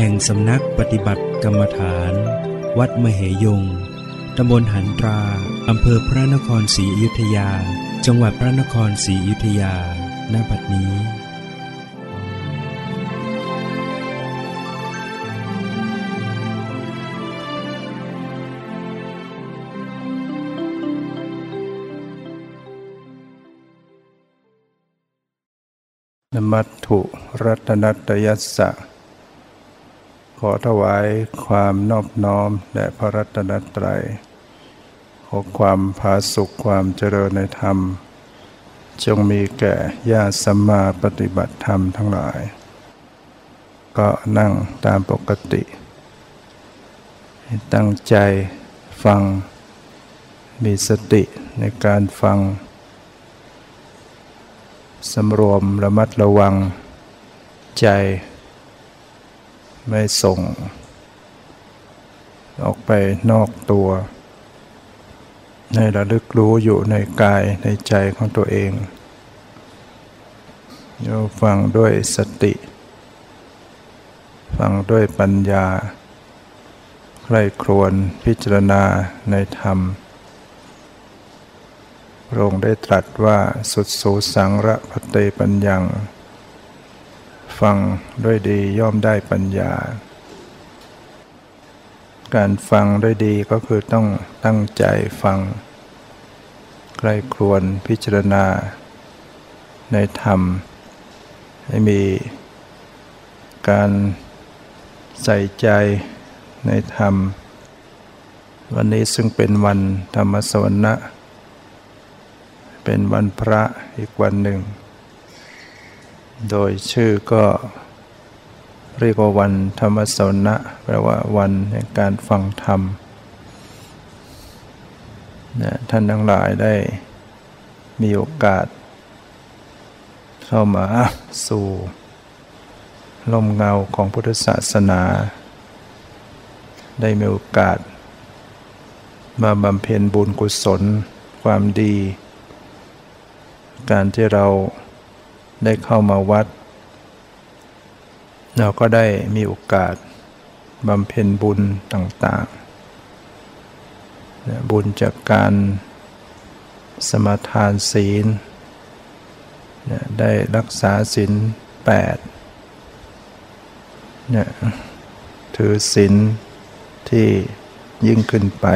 แห่งสำนักปฏิบัติกรรมฐาน วัดมเหยง ตำบลหันตรา อำเภอพระนครศรีอยุธยา จังหวัดพระนครศรีอยุธยา ณ บัดนี้นมัตถุรัตนัตยสสะ ขอถวายความนอบน้อมแด่พระรัตนตรัย ขอความผาสุขความเจริญในธรรม จงมีแก่ญาติสัมมาปฏิบัติธรรมทั้งหลาย ก็นั่งตามปกติ ตั้งใจฟัง มีสติในการฟังสำรวมระมัดระวังใจ ไม่ส่ง ออกไปนอกตัว ในระลึกรู้อยู่ในกายในใจของตัวเองเราฟังด้วยสติ ฟังด้วยปัญญา ใคร่ครวญพิจารณาในธรรมพระองค์ได้ตรัสว่าสุดสูสังระพเตปัญญัง ฟังด้วยดีย่อมได้ปัญญา การฟังด้วยดีก็คือต้องตั้งใจฟัง ใคร่ครวญพิจารณา ในธรรม ให้มีการใส่ใจในธรรม วันนี้ซึ่งเป็นวันธรรมสวรรค์เป็นวันพระอีกวันหนึ่ง โดยชื่อก็เรียกว่าวันธรรมสนะแปลว่าวันแห่งการฟังธรรมนะท่านทั้งหลายได้มีโอกาส เข้ามาสู่ลมเงาของพุทธศาสนา ได้มีโอกาส มาบำเพ็ญบุญกุศลความดี การที่เรา ได้เข้ามาวัด เราก็ได้มีโอกาสบำเพ็ญบุญต่างๆ บุญจากการสมาทานศีล ได้รักษาศีลแปดถือศีลที่ยิ่งขึ้นไป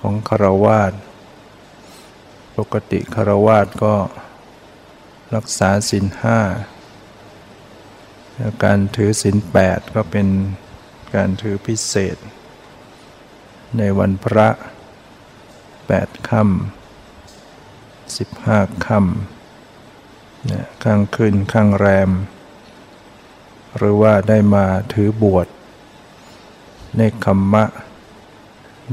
ของคารวาสปกติคารวาสก็ รักษาศีลห้าการถือศีลแปดก็เป็นการถือพิเศษ ในวันพระแปดค่ำสิบห้าค่ำเนี่ยข้างคืนข้างแรม หรือว่าได้มาถือบวชในคัมมะ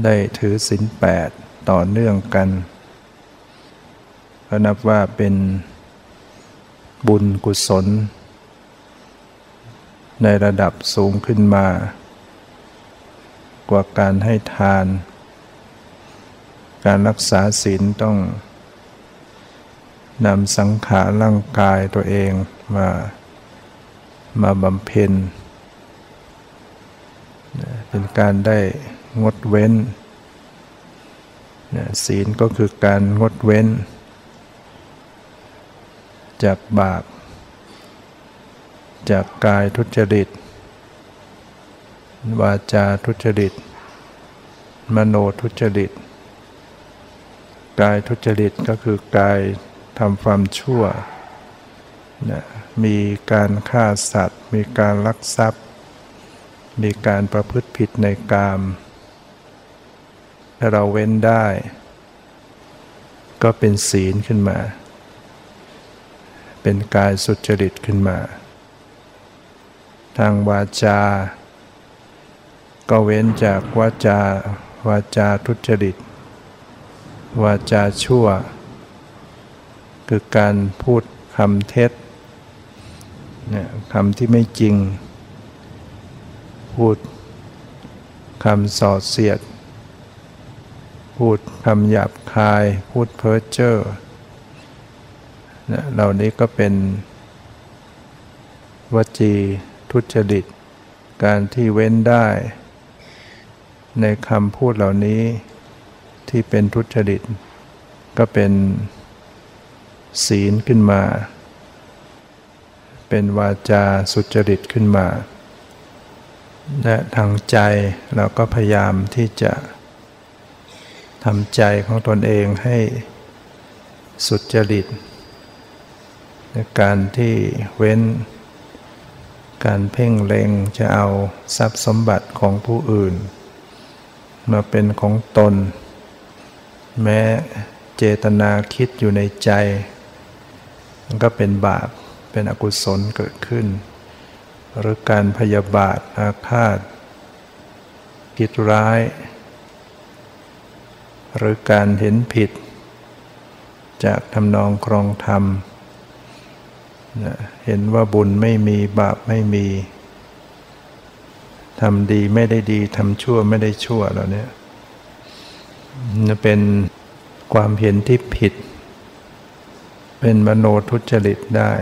ได้ถือศีลแปดต่อเนื่องกันก็นับว่าเป็น บุญกุศล ในระดับสูงขึ้นมา กว่าการให้ทาน การรักษาศีลต้องนำสังขารร่างกายตัวเองมามาบำเพ็ญเป็นการได้งดเว้นศีลก็คือการงดเว้น จากบาป จากกายทุจริต วาจาทุจริต มโนทุจริต กายทุจริตก็คือกายทำความชั่วนะมีการฆ่าสัตว์ มีการลักทรัพย์ มีการประพฤติผิดในกามถ้าเราเว้นได้ ก็เป็นศีลขึ้นมา เป็นกายสุจริตขึ้นมา ทางวาจา ก็เว้นจากวาจา วาจาทุจริต วาจาชั่ว คือการพูดคำเท็จเนี่ยคำที่ไม่จริง พูดคำส่อเสียด พูดคำหยาบคาย พูดเพ้อเจ้อ เหล่านี้ก็เป็น วจีทุจริต การที่เว้นได้ ในคำพูดเหล่านี้ที่เป็นทุจริต ก็เป็นศีลขึ้นมา เป็นวาจาสุจริตขึ้นมา และทางใจเราก็พยายามที่จะทำใจของตนเองให้สุจริต การที่เว้น การเพ่งเล็งจะเอาทรัพย์สมบัติของผู้อื่น มาเป็นของตน แม้เจตนาคิดอยู่ในใจ มันก็เป็นบาปเป็นอกุศลเกิดขึ้น หรือการพยาบาทอาฆาตคิดร้าย หรือการเห็นผิด จากทำนองครองธรรม เห็นว่าบุญไม่มีบาปไม่มีทำดีไม่ได้ดีทำชั่วไม่ได้ชั่วเหล่านี้จะเป็นความเห็นที่ผิด เป็นมโนทุจริตได้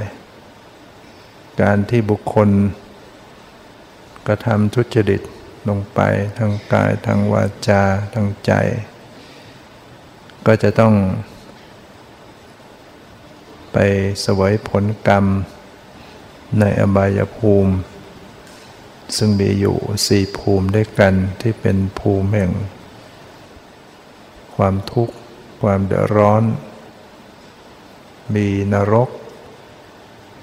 การที่บุคคลกระทำทุจริตลงไปทางกายทางวาจาทางใจ ก็จะต้อง ไปสวยผลกรรมในอบายภูมิ ซึ่งมีอยู่สี่ภูมิด้วยกันที่เป็นภูมิแห่ง ความทุกข์ ความเดือดร้อน มีนรก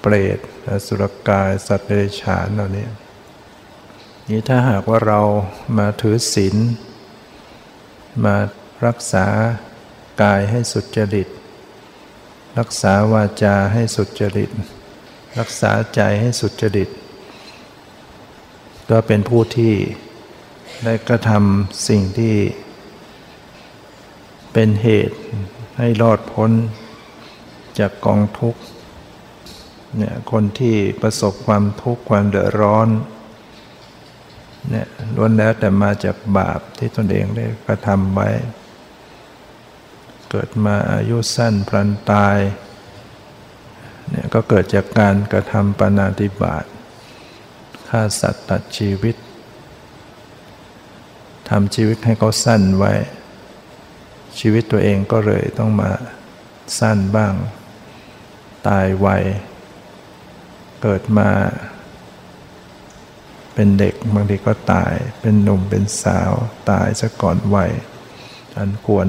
เปรตอสุรกาย สัตว์เดรัจฉานเหล่านี้นี้ถ้าหากว่าเรามาถือศีลมารักษากายให้สุจริต รักษาวาจาให้สุจริต รักษาใจให้สุจริต ก็เป็นผู้ที่ได้กระทำสิ่งที่ เป็นเหตุให้รอดพ้นจากกองทุกข์เนี่ยคนที่ประสบความทุกข์ความเดือดร้อนเนี่ยล้วนแล้วแต่มาจากบาปที่ตนเองได้กระทำไว้ เกิดมาอายุสั้นพลันตายเนี่ยก็เกิดจากการกระทำปานาติบาตฆ่าสัตว์ตัดชีวิตทำชีวิตให้เขาสั้นไว้ ชีวิตตัวเองก็เลยต้องมาสั้นบ้าง ตายไวเกิดมา เป็นเด็กบางทีก็ตาย เป็นหนุ่มเป็นสาว ตายซะก่อนวัยอันควร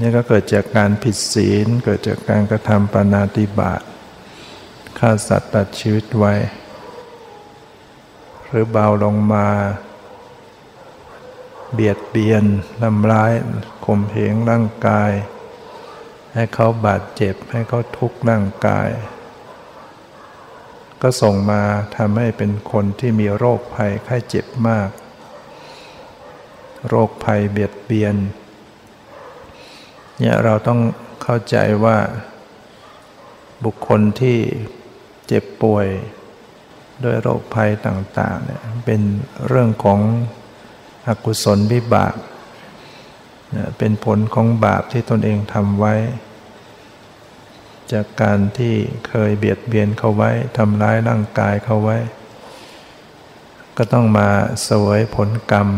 นี่ก็เกิดจากการผิดศีล เกิดจากการกระทำปานาติบาตฆ่าสัตว์ตัดชีวิตไว้ หรือเบาลงมา เบียดเบียนทำร้ายข่มเหงร่างกาย ให้เขาบาดเจ็บให้เขาทุกข์ร่างกาย ก็ส่งมาทำให้เป็นคนที่มีโรคภัยไข้เจ็บมาก โรคภัยเบียดเบียน เนี่ยเราต้องเข้าใจว่าบุคคลที่เจ็บป่วยด้วยโรคภัยต่างๆเนี่ยเป็นเรื่องของอกุศลวิบากเป็นผลของบาปที่ตนเองทำไว้ จากการที่เคยเบียดเบียนเขาไว้ทำร้ายร่างกายเขาไว้ ก็ต้องมาสวยผลกรรม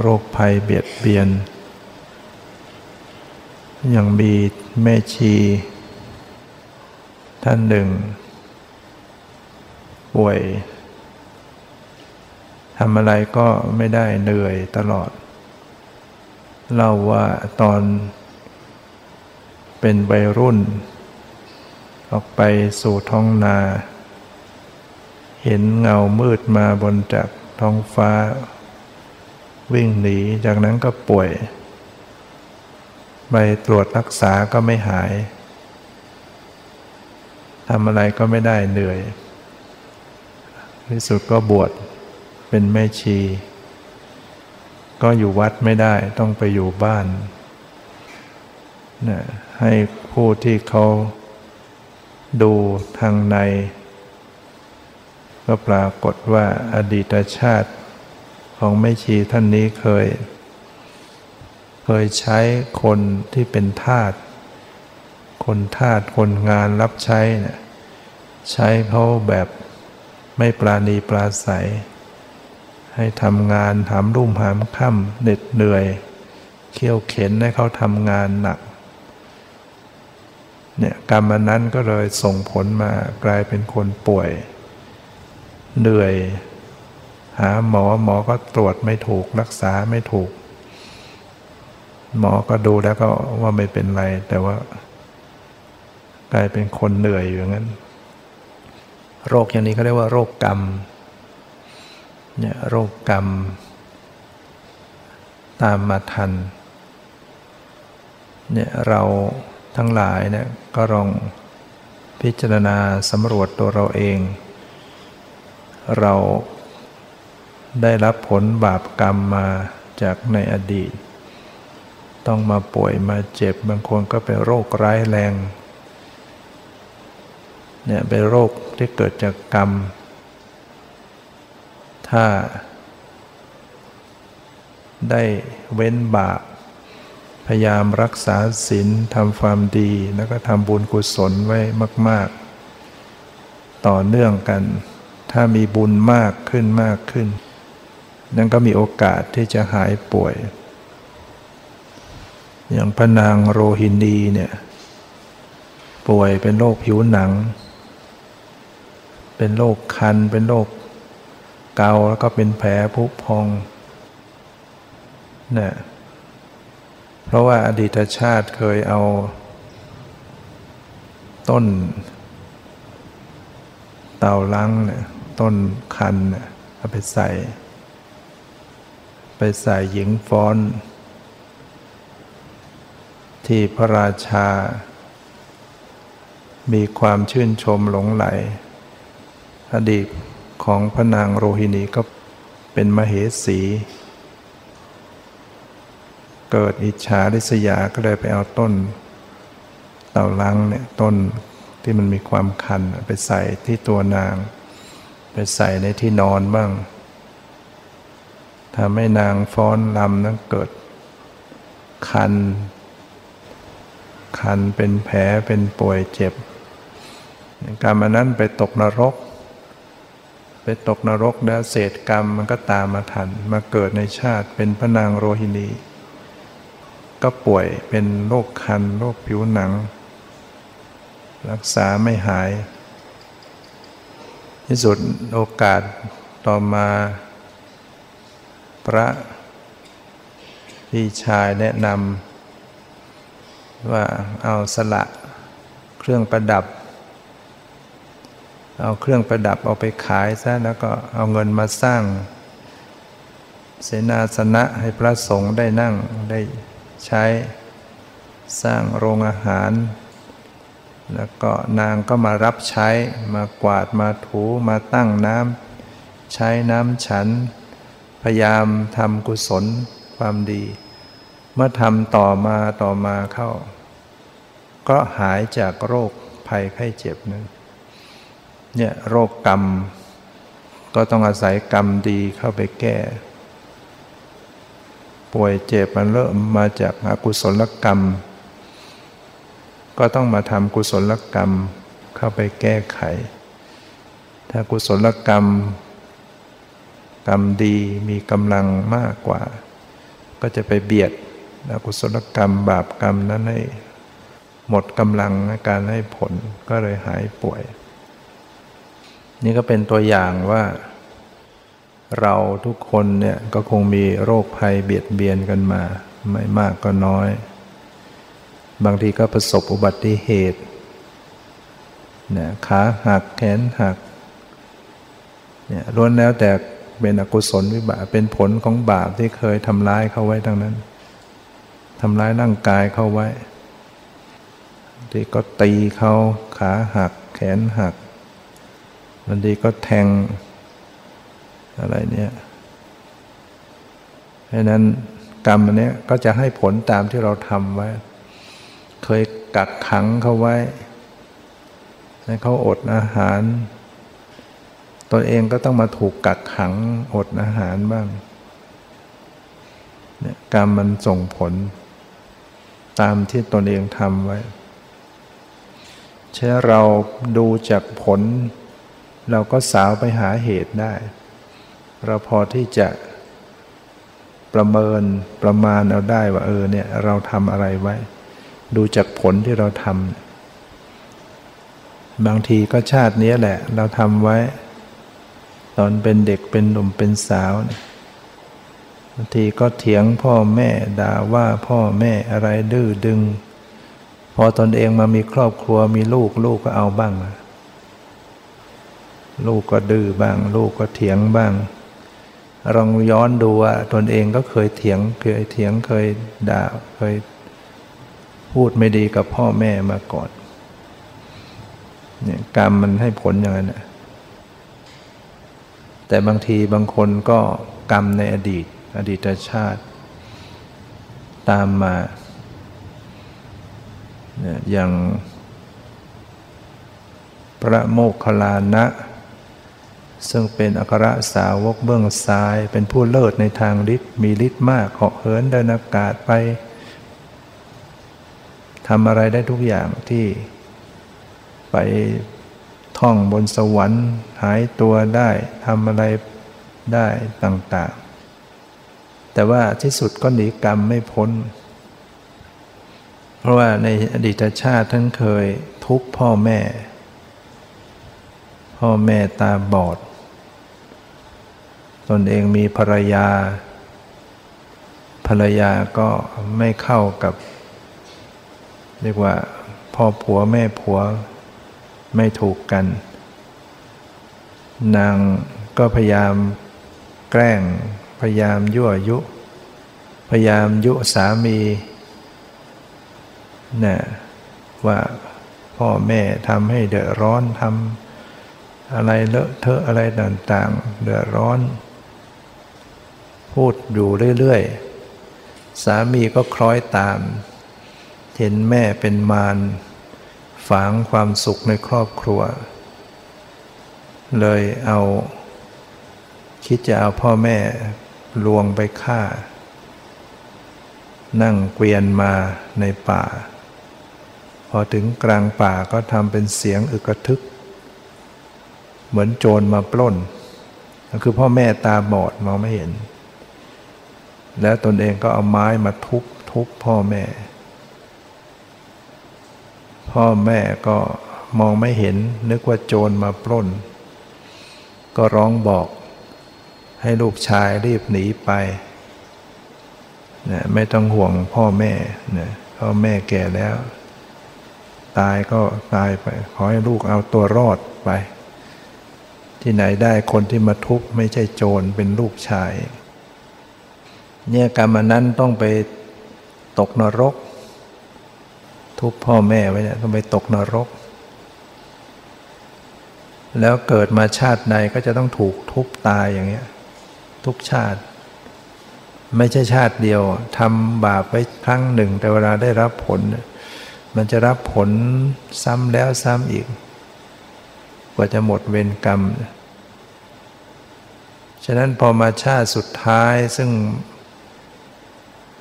โรคภัยเบียดเบียน ยังมีแม่ชี ท่านหนึ่ง ป่วยทำอะไรก็ไม่ได้เหนื่อยตลอด เล่าว่าตอนเป็นวัยรุ่น ออกไปสู่ท้องนา เห็นเงามืดมาบนจากท้องฟ้า วิ่งหนีจากนั้นก็ป่วย ไปตรวจรักษาก็ไม่หายทำอะไรก็ไม่ได้เหนื่อยที่สุดก็บวชเป็นแม่ชี ก็อยู่วัดไม่ได้ต้องไปอยู่บ้านนะให้ผู้ที่เขาดูทางใน ก็ปรากฏว่าอดีตชาติของแม่ชีท่านนี้เคย ยใช้คนที่เป็นทาสคนทาสคนงานรับใช้เนี่ยใช้เขาแบบไม่ปราณีปราศัย ให้ทำงานหามรุ่มหามค่ำเหน็ดเหนื่อย เขี่ยวเข็นให้เขาทำงานหนักเนี่ยกรรมนั้นก็เลยส่งผลมากลายเป็นคนป่วย เหนื่อย หาหมอหมอก็ตรวจไม่ถูกรักษาไม่ถูก หมอก็ดูแล้วก็ว่าไม่เป็นไร แต่ว่ากลายเป็นคนเหนื่อยอยู่งั้น โรคอย่างนี้เขาเรียกว่า โรคกรรมเนี่ยโรคกรรม ตามมาทันเนี่ยเราทั้งหลายเนี่ยก็ลองพิจารณาสำรวจตัวเราเอง เราได้รับผลบาปกรรมมาจากในอดีต ต้องมาป่วยมาเจ็บ บางคนก็เป็นโรคร้ายแรง เนี่ยเป็นโรคที่เกิดจากกรรม ถ้า ได้เว้นบาป พยายามรักษาศีลทำความดี แล้วก็ทำบุญกุศลไว้มาก ๆ ต่อเนื่องกัน ถ้ามีบุญมากขึ้นมากขึ้น นั่นก็มีโอกาสที่จะหายป่วย อย่างพระนางโรฮินีเนี่ย ป่วยเป็นโรคผิวหนัง เป็นโรคคัน เป็นโรคเกาแล้วก็เป็นแผลผุพองเนี่ยเพราะว่าอดีตชาติเคยเอา ต้น เต่าลังเนี่ยต้นคันเนี่ยเอาไปใส่ ไปใส่หญิงฟ้อน ที่พระราชา มีความชื่นชมหลงไหล อดีตของพระนางโรฮินีก็เป็นมเหสี เกิดอิจฉาริษยาก็เลยไปเอาต้นเต่าลังเนี่ยต้นที่มันมีความคันไปใส่ที่ตัวนาง ไปใส่ในที่นอนบ้างทำให้นางฟ้อนลำนั้นเกิดคัน คันเป็นแผลเป็นป่วยเจ็บการมนั้นไปตกนรก ไปตกนรกแล้วเศษกรรมมันก็ตามมาทัน มาเกิดในชาติเป็นพระนางโรฮินี ก็ป่วยเป็นโรคคันโรคผิวหนัง รักษาไม่หาย ที่สุดโอกาสต่อมาพระพี่ชายแนะนำ ว่าเอาสละเครื่องประดับ เอาเครื่องประดับเอาไปขายซะแล้วก็เอาเงินมาสร้าง เสนาสนะให้พระสงฆ์ได้นั่งได้ใช้สร้างโรงอาหาร แล้วก็นางก็มารับใช้มากวาดมาถูมาตั้งน้ำใช้น้ำฉัน พยายามทำกุศลความดี มื่อทำต่อมาต่อมาเข้า ก็หายจากโรคภัยไข้เจ็บนั้นเนี่ยโรคกรรม ก็ต้องอาศัยกรรมดีเข้าไปแก้ ป่วยเจ็บมันเริ่มมาจากอากุศลกรรม ก็ต้องมาทำกุศลกรรมเข้าไปแก้ไข ถ้ากุศลกรรม กรรมดีมีกำลังมากกว่า ก็จะไปเบียด อกุศลกรรมบาปกรรมนั้นให้หมดกำลังในการให้ผลก็เลยหายป่วย นี่ก็เป็นตัวอย่างว่า เราทุกคนเนี่ยก็คงมีโรคภัยเบียดเบียนกันมา ไม่มากก็น้อย บางทีก็ประสบอุบัติเหตุเนี่ยขาหักแขนหักเนี่ยล้วนแล้วแต่เป็นอกุศลวิบากเป็นผลของบาปที่เคยทำร้ายเขาไว้ทั้งนั้น ทำร้ายร่างกายเขาไว้ ที่ก็ตีเขาขาหัก แขนหักบางทีก็แทงอะไรเนี่ยเพราะนั้นกรรมอันนี้ก็จะให้ผลตามที่เราทำไว้ เคยกักขังเขาไว้ ให้เขาอดอาหาร ตนเองก็ต้องมาถูกกักขังอดอาหารบ้างเนี่ยกรรมมันส่งผล ตามที่ตนเองทำไว้เช่เราดูจากผล เราก็สาวไปหาเหตุได้ เราพอที่จะประเมินประมาณเอาได้ว่าเออเนี่ยเราทำอะไรไว้ ดูจากผลที่เราทำบางทีก็ชาตินี้แหละ เราทำไว้ ตอนเป็นเด็กเป็นหนุ่มเป็นสาวบางทีก็เถียงพ่อแม่ด่าว่าพ่อแม่อะไรดื้อดึง พอตอนเองมามีครอบครัวมีลูกลูกก็เอาบ้าง ลูกก็ดื้อบ้าง ลูกก็เถียงบ้างลองย้อนดูว่าตนเองก็เคยเถียงเคยเถียงเคยด่าเคยพูดไม่ดีกับพ่อแม่มาก่อนเนี่ยกรรมมันให้ผลอย่างนั้นแต่บางทีบางคนก็กรรมในอดีต อดีตชาติ ตามมาอย่างพระโมคคัลลานะ ซึ่งเป็นอัครสาวกเบื้องซ้าย เป็นผู้เลิศในทางฤทธิ์มีฤทธิ์มากเหาะเหินเดินอากาศไปทำอะไรได้ทุกอย่างที่ไปท่องบนสวรรค์ หายตัวได้ทำอะไรได้ต่าง ๆ แต่ว่าที่สุดก็หนีกรรมไม่พ้น เพราะว่าในอดีตชาติท่านเคยทุบพ่อแม่ พ่อแม่ตาบอด ตนเองมีภรรยา ภรรยาก็ไม่เข้ากับ เรียกว่า พ่อผัวแม่ผัวไม่ถูกกัน นางก็พยายามแกล้ง พยายามยั่วยุ พยายามยุสามีนะว่าพ่อแม่ทำให้เดือดร้อนทำอะไรเลอะเทอะอะไรต่างๆ เดือดร้อน พูดอยู่เรื่อยๆ สามีก็คล้อยตาม เห็นแม่เป็นมารฝังความสุขในครอบครัว เลยเอา คิดจะเอาพ่อแม่ ลวงไปฆ่า นั่งเกวียนมาในป่า พอถึงกลางป่าก็ทำเป็นเสียงอึกทึก เหมือนโจรมาปล้น ก็คือพ่อแม่ตาบอดมองไม่เห็น แล้วตนเองก็เอาไม้มาทุบทุบพ่อแม่ พ่อแม่ก็มองไม่เห็นนึกว่าโจรมาปล้น ก็ร้องบอก ให้ลูกชายรีบหนีไปนะไม่ต้องห่วงพ่อแม่นะพ่อแม่แก่แล้ว ตายก็ตายไป ขอให้ลูกเอาตัวรอดไป ที่ไหนได้คนที่มาทุบไม่ใช่โจรเป็นลูกชาย เนี่ยกรรมนั้นต้องไปตกนรก ทุบพ่อแม่ไว้เนี่ยต้องไปตกนรก แล้วเกิดมาชาติใดก็จะต้องถูกทุบตายอย่างเงี้ย ทุกชาติ ไม่ใช่ชาติเดียวทำบาปไว้ครั้งหนึ่ง แต่เวลาได้รับผล มันจะรับผลซ้ำแล้วซ้ำอีก กว่าจะหมดเวรกรรม ฉะนั้นพอมาชาติสุดท้ายซึ่ง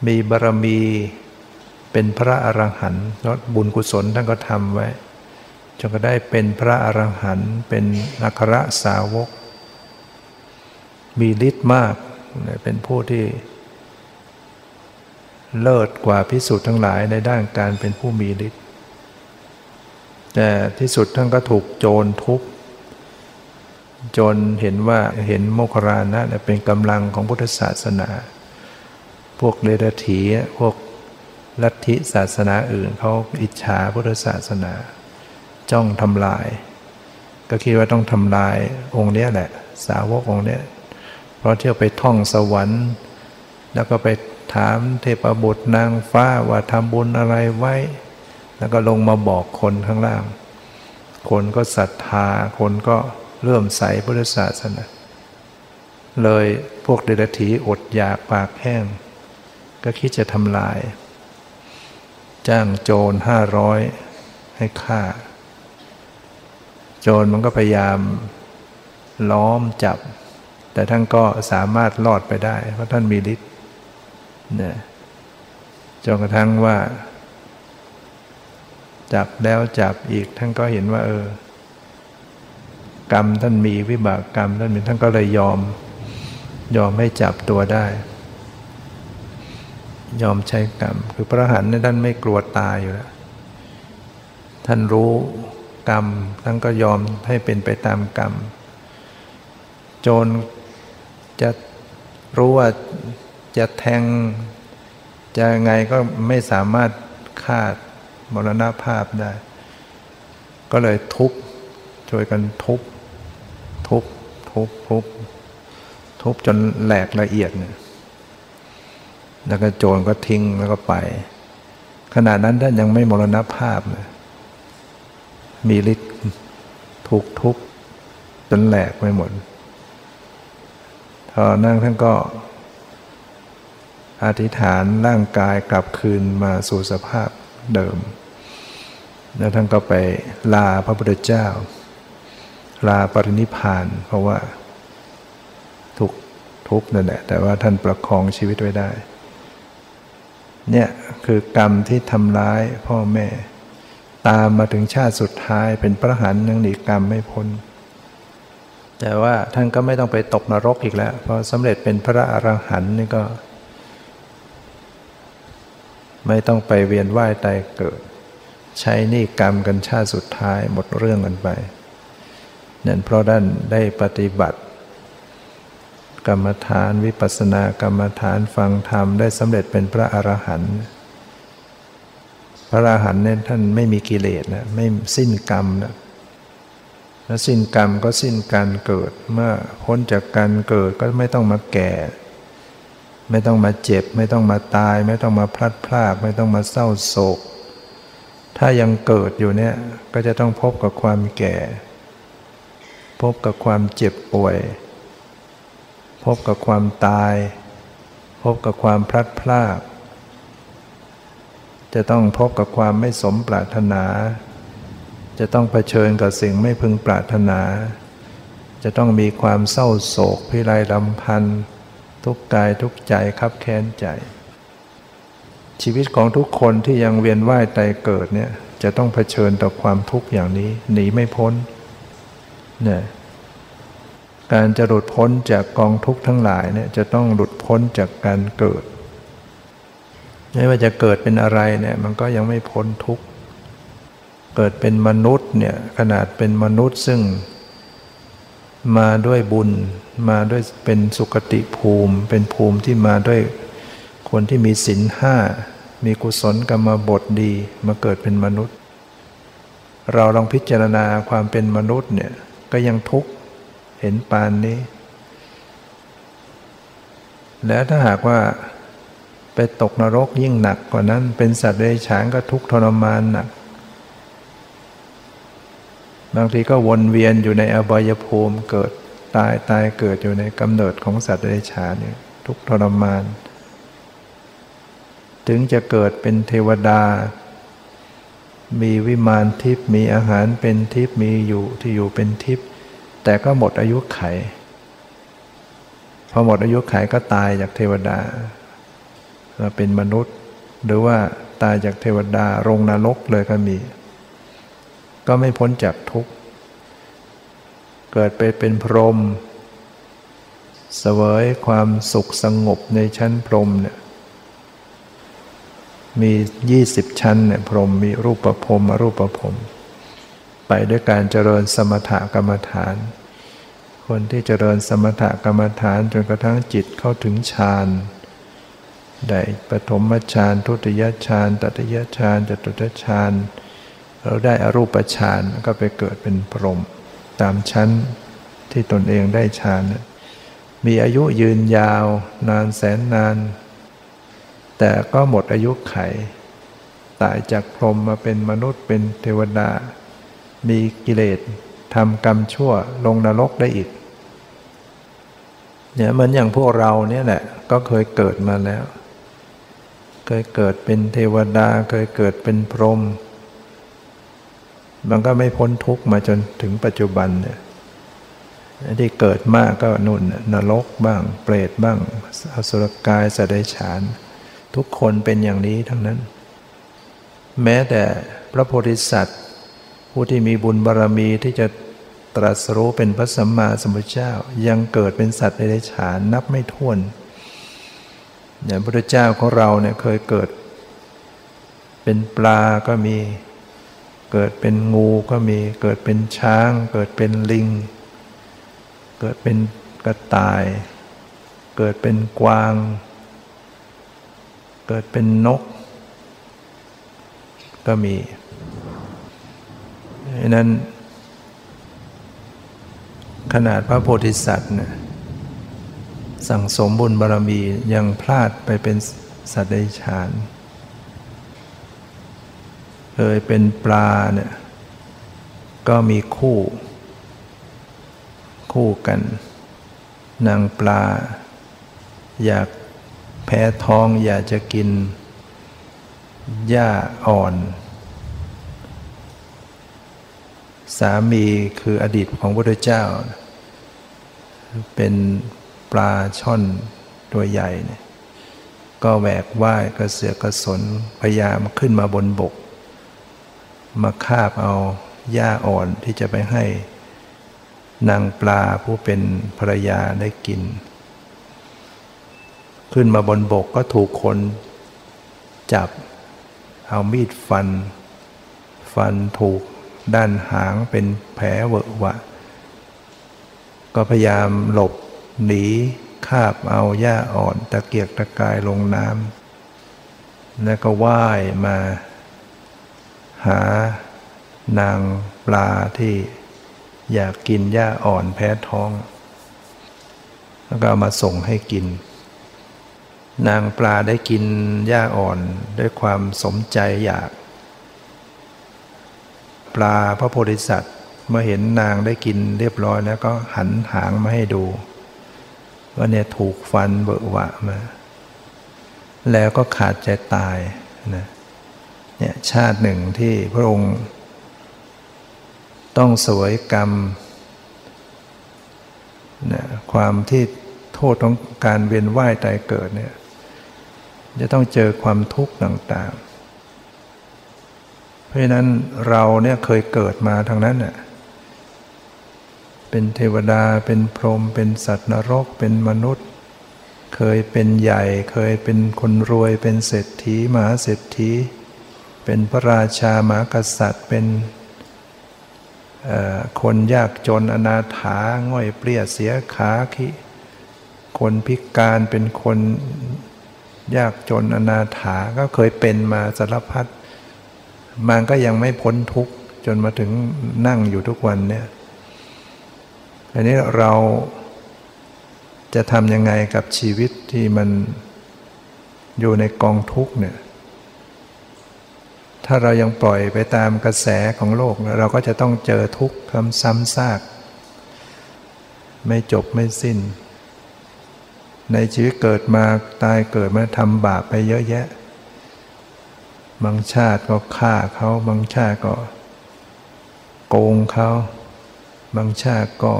มีบารมีเป็นพระอรหันต์แล้วบุญกุศลท่านก็ทำไว้จนก็ได้เป็นพระอรหันต์เป็นอัครสาวก มีฤทธิ์มาก เป็นผู้ที่ เลิศกว่าพิสุทธ์ทั้งหลายในด้านการเป็นผู้มีฤทธิ์แต่ที่สุดท่านก็ถูกโจรทุบจนเห็นว่าเห็นโมครานะเป็นกำลังของพุทธศาสนา พวกเดรัจฉีพวกลัทธิศาสนาอื่นเขาอิจฉาพุทธศาสนา จ้องทำลาย ก็คิดว่าต้องทำลายองค์นี้แหละ สาวกองค์นี้ เพราะเที่ยวไปท่องสวรรค์ แล้วก็ไปถามเทพบุตรนางฟ้าว่าทำบุญอะไรไว้ แล้วก็ลงมาบอกคนข้างล่าง คนก็ศรัทธา คนก็เริ่มใสพุทธศาสนาเลยพวกเดรัจฉีอดอยากปากแห้ง ก็คิดจะทำลาย จ้างโจรห้าร้อยให้ฆ่า โจรมันก็พยายามล้อมจับ แต่ท่านก็สามารถรอดไปได้ เพราะท่านมีฤทธิ์เนี่ยจนกระทั่งว่า จับแล้วจับอีกท่านก็เห็นว่า เออ กรรมท่านมีวิบากกรรมท่านมีท่านก็เลยยอม ยอมให้จับตัวได้ ยอมใช้กรรม คือพระหันเนี่ยท่านไม่กลัวตายอยู่แล้วท่านรู้กรรมท่านก็ยอมให้เป็นไปตามกรรม โจร จะรู้ว่าจะแทง จะไงก็ไม่สามารถคาดมรณภาพได้ ก็เลยทุบช่วยกันทุบ ทุบ ทุบ ทุบ ทุบจนแหลกละเอียดเนี่ยแล้วก็โจรก็ทิ้งแล้วก็ไป ขณะนั้นท่านยังไม่มรณภาพเลยมีฤทธิ์ถูกทุบจนแหลกไปหมด พอนั่งท่านก็อธิษฐานร่างกายกลับคืนมาสู่สภาพเดิม แล้วท่านก็ไปลาพระพุทธเจ้า ลาปรินิพานเพราะว่าถูกทุบนั่นแหละแต่ว่าท่านประคองชีวิตไว้ได้ เนี่ยคือกรรมที่ทำร้ายพ่อแม่ ตามมาถึงชาติสุดท้ายเป็นพระหันยังหนีกรรมไม่พ้น แต่ว่าท่านก็ไม่ต้องไปตกนรกอีกแล้ว เพราะสำเร็จเป็นพระอรหันต์นี่ก็ ไม่ต้องไปเวียนว่ายตายเกิด ใช้นี่กรรมกันชาติสุดท้ายหมดเรื่องกันไปนั่นเพราะด้านได้ปฏิบัติ กรรมฐานวิปัสสนากรรมฐานฟังธรรมได้สำเร็จเป็นพระอรหันต์พระอรหันต์เนี่ยท่านไม่มีกิเลสนะไม่สิ้นกรรมนะ แล้วสิ้นกรรมก็สิ้นการเกิด เมื่อพ้นจากการเกิดก็ไม่ต้องมาแก่ ไม่ต้องมาเจ็บ ไม่ต้องมาตาย ไม่ต้องมาพลัดพราก ไม่ต้องมาเศร้าโศก ถ้ายังเกิดอยู่เนี่ยก็จะต้องพบกับความแก่ พบกับความเจ็บป่วย พบกับความตาย พบกับความพลัดพราก จะต้องพบกับความไม่สมปรารถนา จะต้องเผชิญกับสิ่งไม่พึงปรารถนา จะต้องมีความเศร้าโศกพิไรลำพันธ์ทุกกายทุกใจคับแค้นใจ ชีวิตของทุกคนที่ยังเวียนว่ายตายเกิดเนี่ยจะต้องเผชิญต่อความทุกข์อย่างนี้หนีไม่พ้นเนี่ยการจะหลุดพ้นจากกองทุกข์ทั้งหลายเนี่ยจะต้องหลุดพ้นจากการเกิด ไม่ว่าจะเกิดเป็นอะไรเนี่ยมันก็ยังไม่พ้นทุกข์ เกิดเป็นมนุษย์เนี่ยขนาดเป็นมนุษย์ซึ่ง มาด้วยบุญ มาด้วยเป็นสุคติภูมิ เป็นภูมิที่มาด้วยคนที่มีศีลห้ามีกุศลกรรมบทดีมาเกิดเป็นมนุษย์ เราลองพิจารณาความเป็นมนุษย์เนี่ยก็ยังทุกข์เห็นปานนี้ แล้วถ้าหากว่าไปตกนรกยิ่งหนักกว่านั้น เป็นสัตว์เดรัจฉานก็ทุกข์ทรมานหนัก บางทีก็วนเวียนอยู่ในอบายภูมิเกิดตายตายเกิดอยู่ในกำเนิดของสัตว์เดรัจฉานี่ทุกทรมาน ถึงจะเกิดเป็นเทวดา มีวิมานทิพย์มีอาหารเป็นทิพย์มีอยู่ที่อยู่เป็นทิพย์แต่ก็หมดอายุไข พอหมดอายุไขก็ตายจากเทวดามาเป็นมนุษย์ หรือว่าตายจากเทวดาลงนรกเลยก็มี ก็ไม่พ้นจากทุกข์ เกิดไปเป็นพรหมเสวยความสุขสงบในชั้นพรหมเนี่ยมียี่สิบชั้นเนี่ยพรหมมีรูปประพรมอรูปประพรมไปด้วยการเจริญสมถกรรมฐาน คนที่เจริญสมถกรรมฐานจนกระทั่งจิตเข้าถึงฌานได้ปฐมฌานทุติยฌานตติยฌานจตุตฌานาน เราได้อรูปฌานก็ไปเกิดเป็นพรหมตามชั้นที่ตนเองได้ฌานมีอายุยืนยาวนานแสนนาน แต่ก็หมดอายุไขตายจากพรหมมาเป็นมนุษย์เป็นเทวดา มีกิเลสทำกรรมชั่วลงนรกได้อีกเนี่ยเหมือนอย่างพวกเราเนี่ยแหละก็เคยเกิดมาแล้ว เคยเกิดเป็นเทวดา เคยเกิดเป็นพรหม มันก็ไม่พ้นทุกข์มาจนถึงปัจจุบันเนี่ยที่เกิดมากก็นุ่นนรกบ้าง เปรตบ้างอสุรกายสัตว์เดรัจฉาน ทุกคนเป็นอย่างนี้ทั้งนั้น แม้แต่พระโพธิสัตว์ ผู้ที่มีบุญบารรมีที่จะตรัสรู้เป็นพระสัมมาสัมพุทธเจ้า ยังเกิดเป็นสัตว์เดรัจฉานนับไม่ถ้วนอย่างพระเจ้าของเราเนี่ยเคยเกิด เป็นปลาก็มี เกิดเป็นงูก็มี เกิดเป็นช้าง เกิดเป็นลิง เกิดเป็นกระต่าย เกิดเป็นกวาง เกิดเป็นนก ก็มีดังนั้น ขนาดพระโพธิสัตว์เนี่ยสั่งสมบุญบารมียังพลาดไปเป็นสัตว์ใดฉาน เคยเป็นปลาเนี่ยก็มีคู่ คู่กัน นางปลา อยากแพ้ท้องอยากจะกินหญ้าอ่อน สามีคืออดีตของพระพุทธเจ้า เป็นปลาช่อนตัวใหญ่เนี่ยก็แหวกว่ายกระเสือกกระสนพยายามขึ้นมาบนบก มาคาบเอาหญ้าอ่อนที่จะไปให้นางปลาผู้เป็นภรรยาได้กิน ขึ้นมาบนบกก็ถูกคนจับ เอามีดฟัน ฟันถูกด้านหางเป็นแผลเวอะวะ ก็พยายามหลบหนีคาบเอาหญ้าอ่อนตะเกียกตะกายลงน้ำแล้วก็ว่ายมา หานางปลาที่อยากกินหญ้าอ่อนแพ้ท้อง แล้วก็ามาส่งให้กิน นางปลาได้กินหญ้าอ่อนด้วยความสมใจอยาก ปลาพระโพธิสัตว์เมื่อเห็นนางได้กินเรียบร้อยแล้วก็หันหางมาให้ดู ว่าเนี่ยถูกฟันเบอะวะมา แล้วก็ขาดใจตายนะ เนี่ยชาติหนึ่งที่พระองค์ ต้องสวยกรรมนความที่โทษของการเวียนว่ายตายเกิดเนี่ยจะต้องเจอความทุกข์ต่างๆ เพราะฉะนั้นเราเนี่ยเคยเกิดมาทางนั้นเน่ยเป็นเทวดาเป็นพรหมเป็นสัตว์นรกเป็นมนุษย์ เคยเป็นใหญ่ เคยเป็นคนรวยเป็นเศรษฐีมหาเศรษฐี เป็นพระราชาหมากษัตริย์ เป็นคนยากจนอนาถาง่อยเปรี้ยเสียขาคิคนพิการเป็นคนยากจนอนาถาก็เคยเป็นมาสารพัดมันก็ยังไม่พ้นทุกข์จนมาถึงนั่งอยู่ทุกวันเนี่ยอันนี้เราจะทำยังไงกับชีวิตที่มันอยู่ในกองทุกข์เนี่ย ถ้าเรายังปล่อยไปตามกระแสของโลก เราก็จะต้องเจอทุกข์คำซ้ำซาก ไม่จบไม่สิ้น ในชีวิตเกิดมาตายเกิดมาทำบาปไปเยอะแยะ บางชาติก็ฆ่าเขาบางชาติก็ โกงเขาบางชาติก็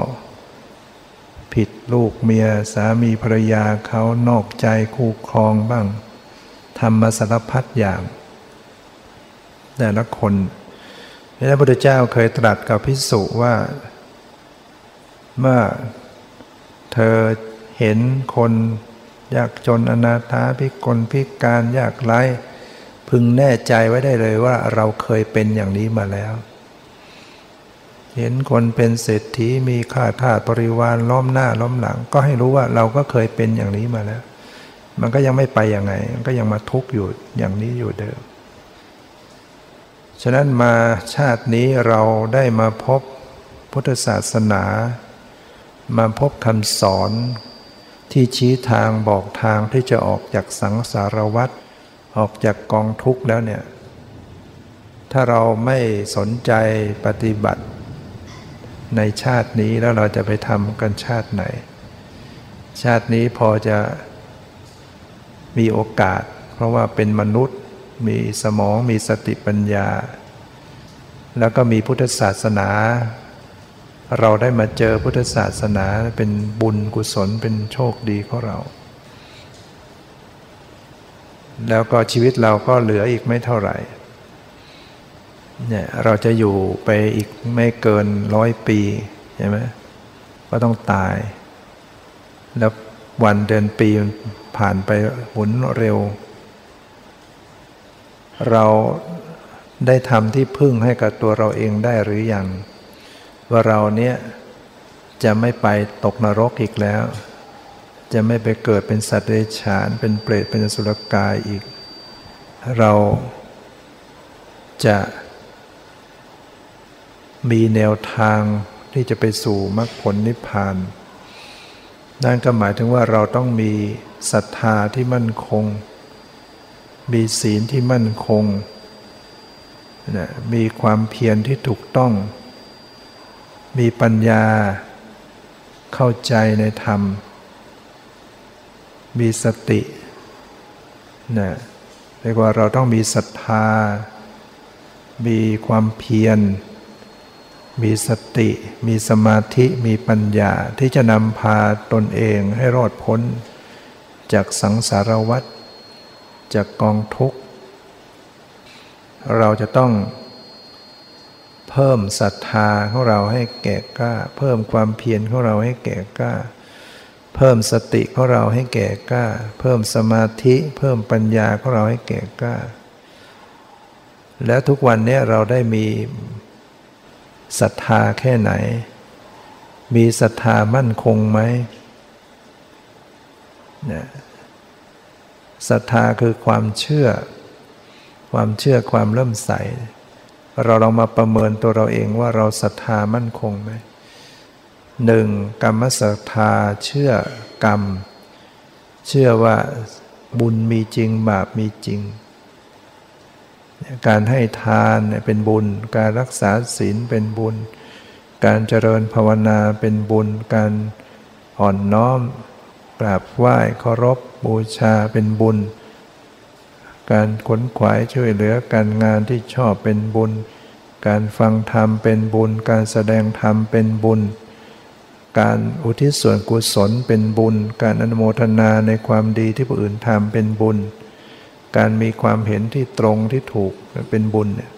ผิดลูกเมียสามีภรรยาเขานอกใจคู่ครองบ้างทำมาสารพัดอย่าง แต่ละคนพระพุทธเจ้าเคยตรัสกับพิสุว่า เมื่อเธอเห็นคนยากจนอนาถาพิกลพิการยากไร้พึงแน่ใจไว้ได้เลยว่าเราเคยเป็นอย่างนี้มาแล้ว เห็นคนเป็นเศรษฐีมีข้าทาสบริวารล้อมหน้าล้อมหลัง ก็ให้รู้ว่าเราก็เคยเป็นอย่างนี้มาแล้ว มันก็ยังไม่ไปอย่างไง มันก็ยังมาทุกข์อยู่อย่างนี้อยู่เดิม ฉะนั้นมาชาตินี้เราได้มาพบพุทธศาสนา มาพบคำสอนที่ชี้ทางบอกทางที่จะออกจากสังสารวัฏออกจากกองทุกข์แล้วเนี่ย ถ้าเราไม่สนใจปฏิบัติในชาตินี้แล้วเราจะไปทำกันชาติไหนชชาตินี้พอจะมีโอกาส เพราะว่าเป็นมนุษย์ มีสมองมีสติปัญญา แล้วก็มีพุทธศาสนา เราได้มาเจอพุทธศาสนาเป็นบุญกุศลเป็นโชคดีของเรา แล้วก็ชีวิตเราก็เหลืออีกไม่เท่าไหร่เนี่ยเราจะอยู่ไปอีกไม่เกินร้อยปีใช่ไหมก็ต้องตาย แล้ววันเดือนปีผ่านไปหมุนเร็ว เราได้ทำที่พึ่งให้กับตัวเราเองได้หรือยัง ว่าเราเนี้ยจะไม่ไปตกนรกอีกแล้ว จะไม่ไปเกิดเป็นสัตว์เดรัจฉาน เป็นเปรตเป็นสุรกายอีก เราจะมีแนวทางที่จะไปสู่มรรคผลนิพพาน นั่นก็หมายถึงว่าเราต้องมีศรัทธาที่มั่นคง มีศีลที่มั่นคงมีความเพียรที่ถูกต้อง มีปัญญาเข้าใจในธรรม มีสตินะเรียกว่าเราต้องมีศรัทธา มีความเพียร มีสติ มีสมาธิ มีปัญญาที่จะนำพาตนเองให้รอดพ้นจากสังสารวัฏ จากกองทุกข์ เราจะต้องเพิ่มศรัทธาของเราให้แก่กล้า เพิ่มความเพียรของเราให้แก่กล้า เพิ่มสติของเราให้แก่กล้า เพิ่มสมาธิ เพิ่มปัญญาของเราให้แก่กล้า และทุกวันนี้เราได้มีศรัทธาแค่ไหน มีศรัทธามั่นคงไหมเนี่ย ศรัทธาคือความเชื่อ ความเชื่อความเริ่มใส เราลองมาประเมินตัวเราเองว่าเราศรัทธามั่นคงไหมหนึ่งกรรมศรัทธาเชื่อกรรม เชื่อว่าบุญมีจริงบาปมีจริง การให้ทานเป็นบุญ การรักษาศีลเป็นบุญ การเจริญภาวนาเป็นบุญ การอ่อนน้อม กราบไหว้เคารพบูชาเป็นบุญ การขนขวายช่วยเหลือการงานที่ชอบเป็นบุญ การฟังธรรมเป็นบุญ การแสดงธรรมเป็นบุญ การอุทิศส่วนกุศลเป็นบุญ การอนุโมทนาในความดีที่ผู้อื่นทำเป็นบุญ การมีความเห็นที่ตรงที่ถูกเป็นบุญเนี่ย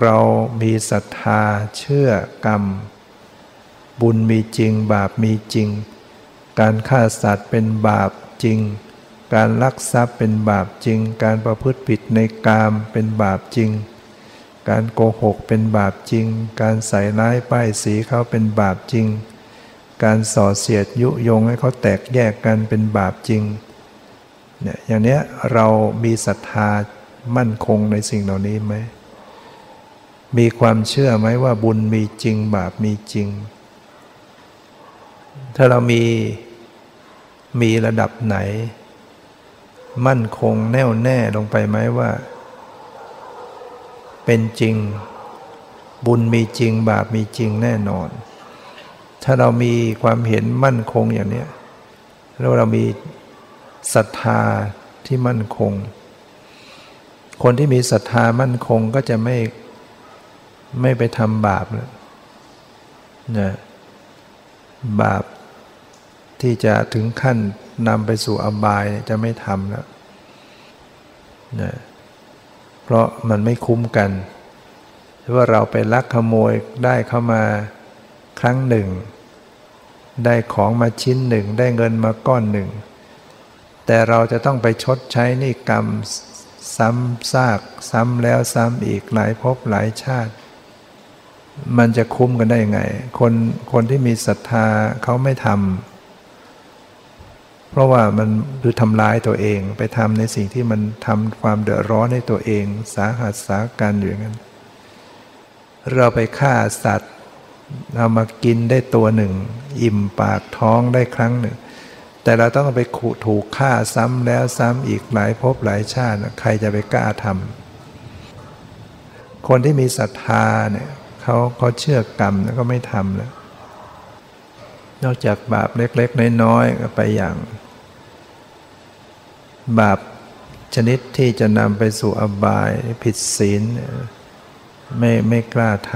เรามีศรัทธาเชื่อกรรม บุญมีจริงบาปมีจริง การฆ่าสัตว์เป็นบาปจริง การลักทรัพย์เป็นบาปจริง การประพฤติผิดในกามเป็นบาปจริง การโกหกเป็นบาปจริง การใส่ร้ายป้ายสีเขาเป็นบาปจริง การส่อเสียดยุยงให้เขาแตกแยกกันเป็นบาปจริงเนี่ยอย่างเนี้ยเรามีศรัทธามั่นคงในสิ่งเหล่านี้ไหม มีความเชื่อไหมว่าบุญมีจริงบาปมีจริง ถ้าเรามีมีระดับไหน มั่นคงแน่วแน่ลงไปไหมว่า เป็นจริง บุญมีจริงบาปมีจริงแน่นอน ถ้าเรามีความเห็นมั่นคงอย่างนี้แล้วเรามีศรัทธาที่มั่นคง คนที่มีศรัทธามั่นคงก็จะไม่ไม่ไปทำบาปนะนะบาป ที่จะถึงขั้นนำไปสู่อบายจะไม่ทำแล้วนะเพราะมันไม่คุ้มกันว่าเราไปลักขโมยได้เข้ามาครั้งหนึ่ง ได้ของมาชิ้นหนึ่ง ได้เงินมาก้อนหนึ่ง แต่เราจะต้องไปชดใช้นี่กรรมซ้ำซาก ซ้ำแล้วซ้ำอีกหลายภพหลายชาติ มันจะคุ้มกันได้ยังไง คนคนที่มีศรัทธาเขาไม่ทำ เพราะว่ามันคือทำร้ายตัวเอง ไปทำในสิ่งที่มันทำความเดือดร้อนให้ตัวเอง สาหัสสาการอยู่อย่างนั้น เราไปฆ่าสัตว์เอามากินได้ตัวหนึ่ง อิ่มปากท้องได้ครั้งหนึ่ง แต่เราต้องไปขถูกฆ่าซ้ำแล้วซ้ำอีกหลายภพหลายชาติ ใครจะไปกล้าทำคนที่มีศรัทธาเนี่ยเขาเขาเชื่อกรรมแล้วก็ไม่ทำแล้ว นอกจากบาปเล็ก ๆ น้อยๆก็ไปอย่าง บาปชนิดที่จะนำไปสู่อบายผิดศีลไม่ไม่กล้าท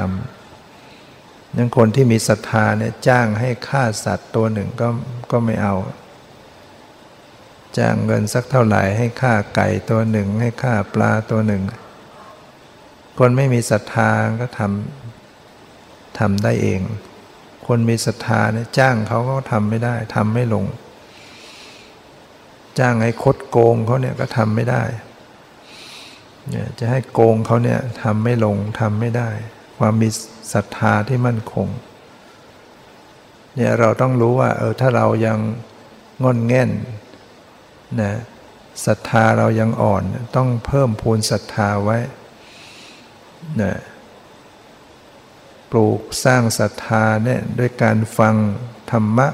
ำยังคนที่มีศรัทธาเนี่ยจ้างให้ฆ่าสัตว์ตัวหนึ่งก็ก็ไม่เอา จ้างเงินสักเท่าไหร่ให้ฆ่าไก่ตัวหนึ่ง ให้ฆ่าปลาตัวหนึ่ง คนไม่มีศรัทธาก็ทำทำได้เอง คนมีศรัทธาเนี่ยจ้างเขาก็ทำไม่ได้ทำไม่ลง จ้างให้คดโกงเขาเนี่ยก็ทำไม่ได้เนี่ยจะให้โกงเขาเนี่ยทำไม่ลงทำไม่ได้ ความมีศรัทธาที่มั่นคงเนี่ยเราต้องรู้ว่าเออถ้าเรายังงอนแง่นนะศรัทธาเรายังอ่อนต้องเพิ่มพูนศรัทธาไว้นะ ปลูกสร้างศรัทธาเนี่ยด้วยการฟังธรรมะ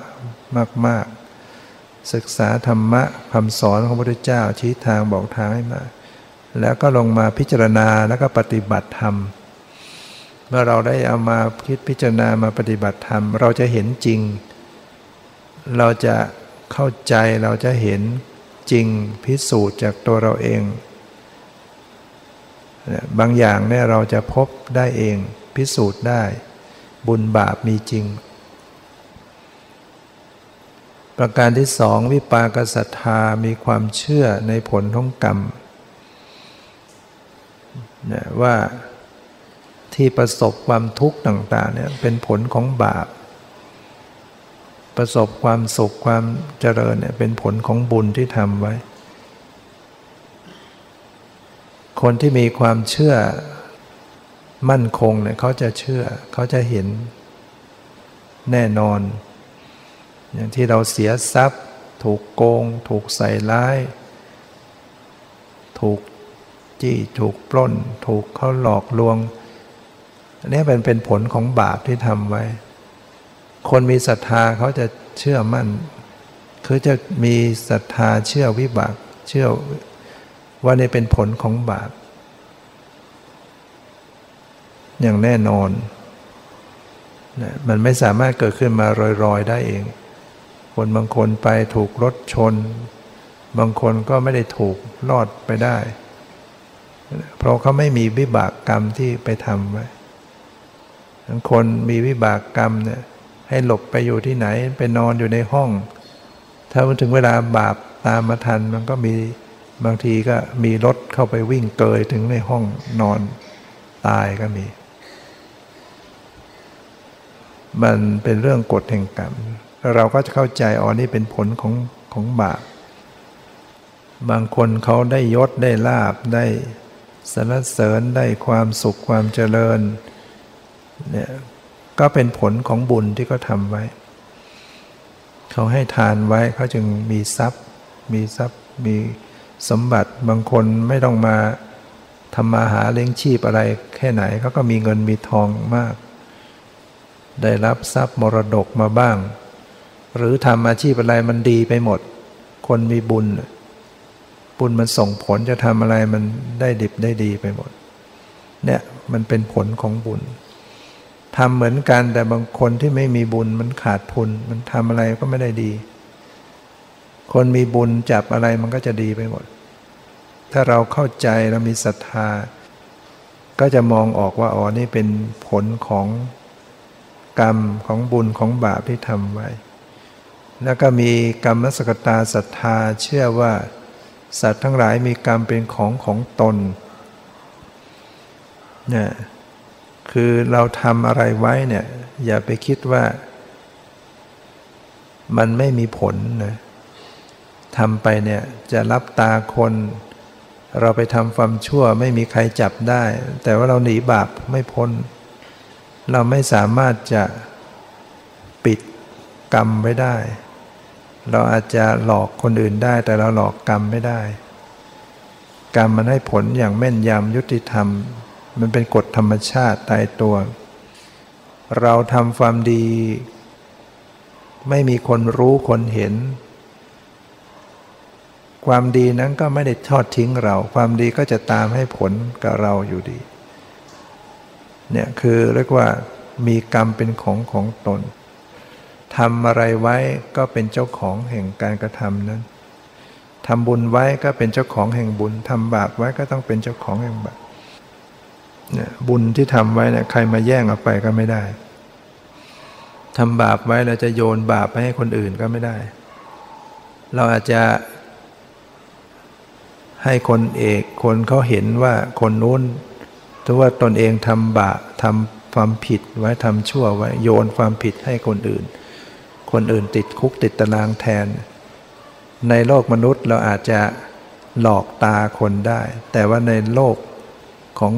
มาก ๆ ศึกษาธรรมะคำสอนของพระพุทธเจ้าชี้ทางบอกทางให้มาแล้วก็ลงมาพิจารณาแล้วก็ปฏิบัติธรรม เมื่อเราได้เอามาคิดพิจารณามาปฏิบัติธรรม เราจะเห็นจริง เราจะเข้าใจเราจะเห็นจริงพิสูจน์จากตัวเราเอง บางอย่างเนี่ยเราจะพบได้เอง พิสูจน์ได้ บุญบาปมีจริง ประการที่สองวิปากศรัทธามีความเชื่อในผลของกรรมนะว่าที่ประสบความทุกข์ต่างๆเนี่ยเป็นผลของบาป ประสบความสุขความเจริญเนี่ยเป็นผลของบุญที่ทำไว้ คนที่มีความเชื่อ มั่นคงเนี่ยเขาจะเชื่อเขาจะเห็นแน่นอน อย่างที่เราเสียทรัพย์ ถูกโกง ถูกใส่ร้าย ถูกจี้ถูกปล้น ถูกเขาหลอกลวงอันนี้เป็นเป็นผลของบาปที่ทำไว้ คนมีศรัทธาเขาจะเชื่อมั่น คือจะมีศรัทธาเชื่อวิบาก เชื่อว่านี่เป็นผลของบาป อย่างแน่นอนนะมันไม่สามารถเกิดขึ้นมาลอยๆได้เอง คนบางคนไปถูกรถชน บางคนก็ไม่ได้ถูกรอดไปได้ เพราะเขาไม่มีวิบากกรรมที่ไปทำไว้คนมีวิบากกรรมเนี่ยให้หลบไปอยู่ที่ไหนไปนอนอยู่ในห้อง ถ้ามันถึงเวลาบาปตามมาทันมันก็มีบางทีก็มีรถเข้าไปวิ่งเกยถึงในห้องนอนตายก็มี มันเป็นเรื่องกฎแห่งกรรมเราก็จะเข้าใจอ๋อนี่เป็นผลของของบาปบางคนเขาได้ยศได้ลาบได้สรรเสริญได้ความสุขความเจริญเนี่ยก็เป็นผลของบุญที่เขาทำไว้ เขาให้ทานไว้เขาจึงมีทรัพย์ มีทรัพย์มีสมบัติบางคนไม่ต้องมาทำมาหาเลี้ยงชีพอะไรแค่ไหนเขาก็มีเงินมีทองมาก ได้รับทรัพย์มรดกมาบ้าง หรือทำอาชีพอะไรมันดีไปหมด คนมีบุญ บุญมันส่งผลจะทำอะไรมันได้ดิบได้ดีไปหมด เนี่ยมันเป็นผลของบุญทำเหมือนกันแต่บางคนที่ไม่มีบุญมันขาดทุน มันทำอะไรก็ไม่ได้ดี คนมีบุญจับอะไรมันก็จะดีไปหมด ถ้าเราเข้าใจเรามีศรัทธา ก็จะมองออกว่าอ๋อนี่เป็นผลของ กรรมของบุญของบาปที่ทำไว้ แล้วก็มีกรรมสกตาศรัทธาเชื่อว่าสัตว์ทั้งหลายมีกรรมเป็นของของตนเนี่ยคือเราทำอะไรไว้เนี่ยอย่าไปคิดว่า มันไม่มีผลนะทำไปเนี่ยจะรับตาคน เราไปทำความชั่วไม่มีใครจับได้ แต่ว่าเราหนีบาปไม่พ้น เราไม่สามารถจะปิดกรรมไว้ได้ เราอาจจะหลอกคนอื่นได้ แต่เราหลอกกรรมไม่ได้ กรรมมันให้ผลอย่างแม่นยำยุติธรรม มันเป็นกฎธรรมชาติตายตัว เราทำความดี ไม่มีคนรู้คนเห็น ความดีนั้นก็ไม่ได้ทอดทิ้งเรา ความดีก็จะตามให้ผลกับเราอยู่ดี เนี่ยคือเรียกว่ามีกรรมเป็นของของตนทำอะไรไว้ก็เป็นเจ้าของแห่งการกระทำนั้นทำบุญไว้ก็เป็นเจ้าของแห่งบุญทำบาปไว้ก็ต้องเป็นเจ้าของแห่งบาปเนี่ยบุญที่ทำไว้เนี่ยใครมาแย่งเอาไปก็ไม่ได้ทำบาปไว้เราจะโยนบาปไปให้คนอื่นก็ไม่ได้ เราอาจจะ ให้คนเอกคนเขาเห็นว่าคนนู้น ถือว่าตนเองทำบาปทำความผิดไว้ทำชั่วไว้โยนความผิดให้คนอื่น คนอื่นติดคุกติดตารางแทน ในโลกมนุษย์เราอาจจะหลอกตาคนได้ แต่ว่าในโลกของ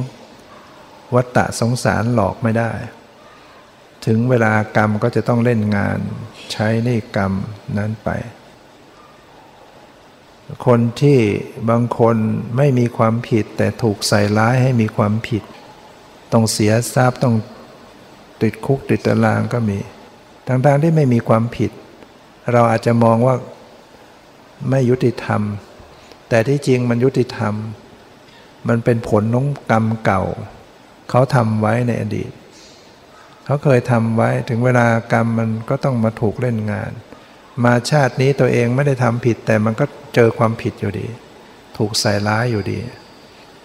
วัฏฏะสงสารหลอกไม่ได้ ถึงเวลากรรมก็จะต้องเล่นงานใช้นี่กรรมนั้นไป คนที่บางคนไม่มีความผิด แต่ถูกใส่ร้ายให้มีความผิด ต้องเสียทรัพย์ต้องติดคุกติดตารางก็มีทั้งๆที่ไม่มีความผิด เราอาจจะมองว่าไม่ยุติธรรม แต่ที่จริงมันยุติธรรม มันเป็นผลของกรรมเก่า เขาทำไว้ในอดีต เขาเคยทำไว้ถึงเวลากรรมมันก็ต้องมาถูกเล่นงาน มาชาตินี้ตัวเองไม่ได้ทำผิดแต่มันก็ เจอความผิดอยู่ดี ถูกใส่ร้ายอยู่ดี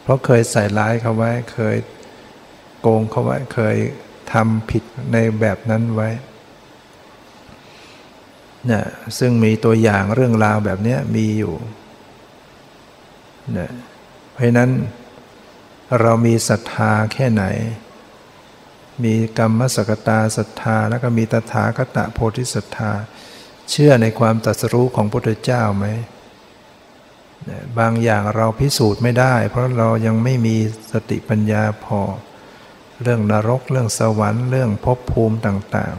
เพราะเคยใส่ร้ายเขาไว้ เคยโกงเขาไว้ เคยทำผิดในแบบนั้นไว้เนี่ยซึ่งมีตัวอย่างเรื่องราวแบบนี้มีอยู่เนี่ยเพราะนั้นเรามีศรัทธาแค่ไหน มีกรรมสกตาศรัทธา แล้วก็มีตถาคตโพธิศรัทธา เชื่อในความตรัสรู้ของพระพุทธเจ้าไหม บางอย่างเราพิสูจน์ไม่ได้ เพราะเรายังไม่มีสติปัญญาพอ เรื่องนรก เรื่องสวรรค์ เรื่องภพภูมิต่าง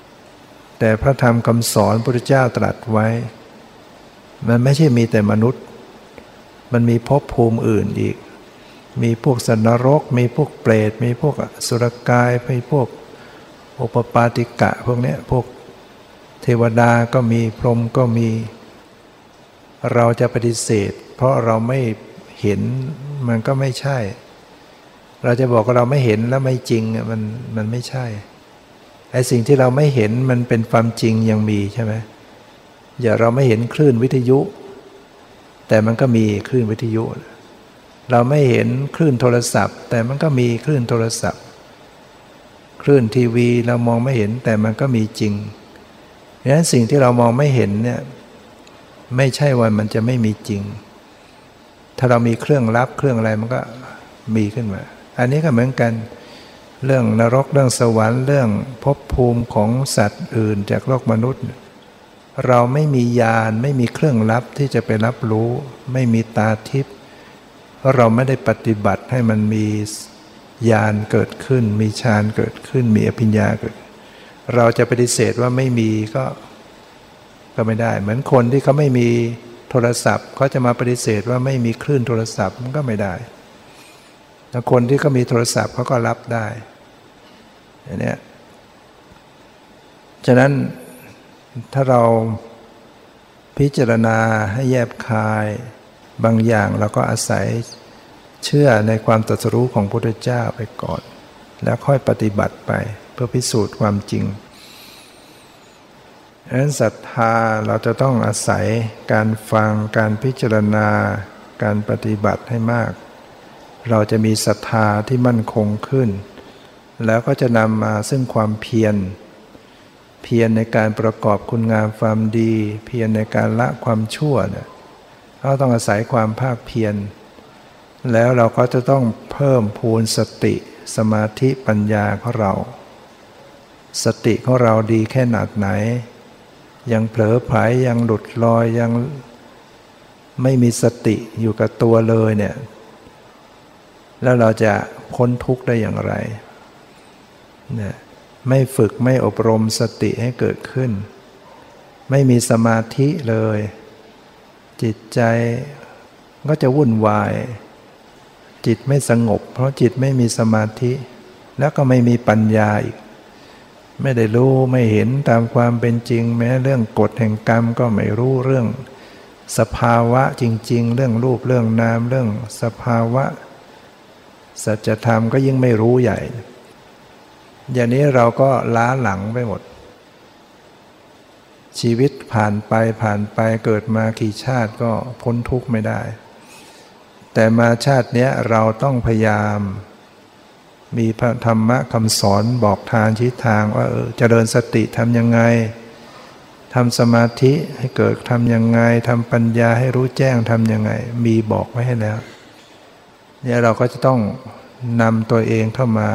ๆ แต่พระธรรมคำสอนพระพุทธเจ้าตรัสไว้ มันไม่ใช่มีแต่มนุษย์ มันมีภพภูมิอื่นอีก มีพวกสันนรก มีพวกเปรต มีพวกสุรกาย มีพวกโอปปาติกะ พวกนี้พวกเทวดาก็มีพรหมก็มี เราจะปฏิเสธ เพราะเราไม่เห็นมันก็ไม่ใช่ เราจะบอกว่าเราไม่เห็นแล้วไม่จริงมันมันไม่ใช่ไอ้สิ่งที่เราไม่เห็นมันเป็นความจริงยังมีใช่ไหมอย่าเราไม่เห็นคลื่นวิทยุ แต่มันก็มีคลื่นวิทยุ เราไม่เห็นคลื่นโทรศัพท์ แต่มันก็มีคลื่นโทรศัพท์ คลื่นทีวีเรามองไม่เห็นแต่มันก็มีจริงดังนั้นสิ่งที่เรามองไม่เห็นเนี่ย ไม่ใช่ว่ามันจะไม่มีจริง ถ้าเรามีเครื่องรับเครื่องอะไรมันก็มีขึ้นมา อันนี้ก็เหมือนกัน เรื่องนรกเรื่องสวรรค์เรื่องภพภูมิของสัตว์อื่นจากโลกมนุษย์ เราไม่มียานไม่มีเครื่องรับที่จะไปรับรู้ ไม่มีตาทิพย์ราะเราไม่ได้ปฏิบัติให้มันมีญาณเกิดขึ้น มีฌานเกิดขึ้น มีอภิญญาเกิด เราจะปฏิเสธว่าไม่มีก็ ก็ไม่ได้ เหมือนคนที่เขาไม่มีโทรศัพท์เขาจะมาปฏิเสธว่าไม่มีคลื่นโทรศัพท์มันก็ไม่ได้แต่คนที่เขามีโทรศัพท์เขาก็รับได้อย่างนี้ฉะนั้นถ้าเราพิจารณาให้แยบคายบางอย่างเราก็อาศัยเชื่อในความตรัสรู้ของพระพุทธเจ้าไปก่อน แล้วค่อยปฏิบัติไปเพื่อพิสูจน์ความจริง ดังนั้นศรัทธาเราจะต้องอาศัยการฟังการพิจารณา การปฏิบัติให้มาก เราจะมีศรัทธาที่มั่นคงขึ้น แล้วก็จะนำมาซึ่งความเพียร เพียรในการประกอบคุณงามความดี เพียรในการละความชั่วเนี่ยเราต้องอาศัยความภาคเพียร แล้วเราก็จะต้องเพิ่มพูนสติสมาธิปัญญาของเรา สติของเราดีแค่หนักไหน ยังเผลอไผลยังหลุดลอยยังไม่มีสติอยู่กับตัวเลยเนี่ยแล้วเราจะพ้นทุกข์ได้อย่างไรเนี่ยไม่ฝึกไม่อบรมสติให้เกิดขึ้น ไม่มีสมาธิเลย จิตใจก็จะวุ่นวาย จิตไม่สงบ เพราะจิตไม่มีสมาธิ แล้วก็ไม่มีปัญญาอีก ไม่ได้รู้ไม่เห็นตามความเป็นจริง แม้เรื่องกฎแห่งกรรมก็ไม่รู้เรื่อง สภาวะจริง ๆ เรื่องรูปเรื่องนามเรื่องสภาวะ สัจธรรมก็ยิ่งไม่รู้ใหญ่ อย่างนี้เราก็ล้าหลังไปหมด ชีวิตผ่านไปผ่านไปเกิดมากี่ชาติก็พ้นทุกข์ไม่ได้ แต่มาชาตินี้เราต้องพยายาม มีพระธรรมะคำสอนบอกทางชี้ทางว่าเออเจริญสติทำยังไงทำสมาธิให้เกิดทำยังไงทำปัญญาให้รู้แจ้งทำยังไง มีบอกไว้ให้แล้วเนี่ยเราก็จะต้องนำตัวเองเข้ามา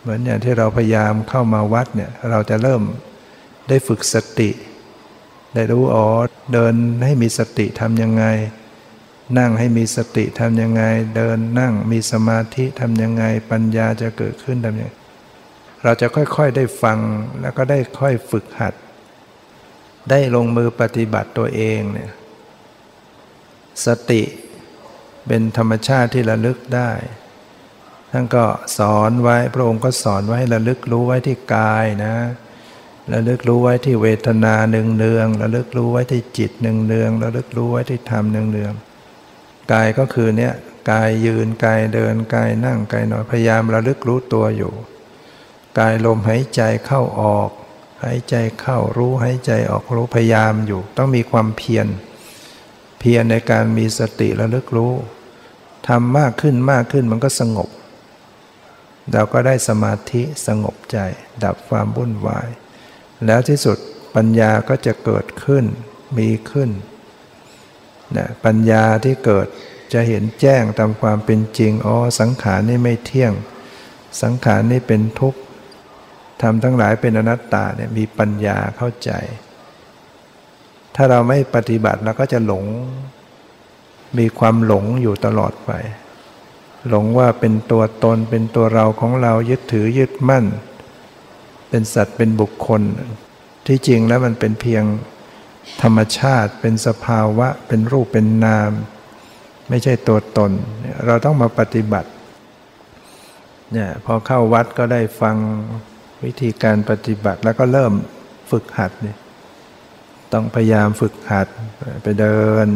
เหมือนอย่างที่เราพยายามเข้ามาวัดเนี่ยเราจะเริ่มได้ฝึกสติ ได้รู้อ๋อเดินให้มีสติทำยังไง นั่งให้มีสติทำยังไง เดินนั่งมีสมาธิทำยังไง ปัญญาจะเกิดขึ้นทำยังไง เราจะค่อยๆได้ฟังแล้วก็ได้ค่อยฝึกหัด ได้ลงมือปฏิบัติตัวเองเนี่ยสติเป็นธรรมชาติที่ระลึกได้ท่านก็สอนไว้พระองค์ก็สอนไว้ระลึกรู้ไว้ที่กายนะระลึกรู้ไว้ที่เวทนาหนึ่งเนืองระลึกรู้ไว้ที่จิตหนึ่งเนืองระลึกรู้ไว้ที่ธรรมหนึ่งเนือง กายก็คือเนี่ยกายยืนกายเดินกายนั่งกายนอนพยายามระลึกรู้ตัวอยู่ กายลมหายใจเข้าออก หายใจเข้ารู้หายใจออกรู้พยายามอยู่ ต้องมีความเพียรเพียรในการมีสติระลึกรู้ทำมากขึ้นมากขึ้นมันก็สงบ เราก็ได้สมาธิสงบใจ ดับความวุ่นวาย แล้วที่สุดปัญญาก็จะเกิดขึ้นมีขึ้น นะปัญญาที่เกิดจะเห็นแจ้งตามความเป็นจริง อ๋อ สังขารนี่ไม่เที่ยง สังขารนี่เป็นทุกข์ทำทั้งหลายเป็นอนัตตาเนี่ยมีปัญญาเข้าใจ ถ้าเราไม่ปฏิบัติเราก็จะหลง มีความหลงอยู่ตลอดไป หลงว่าเป็นตัวตนเป็นตัวเราของเรายึดถือยึดมั่น เป็นสัตว์เป็นบุคคล ที่จริงแล้วมันเป็นเพียง ธรรมชาติเป็นสภาวะเป็นรูปเป็นนาม ไม่ใช่ตัวตน เราต้องมาปฏิบัติเนี่ยพอเข้าวัดก็ได้ฟังวิธีการปฏิบัติแล้วก็เริ่มฝึกหัดเนี่ยต้องพยายามฝึกหัดไปเดิน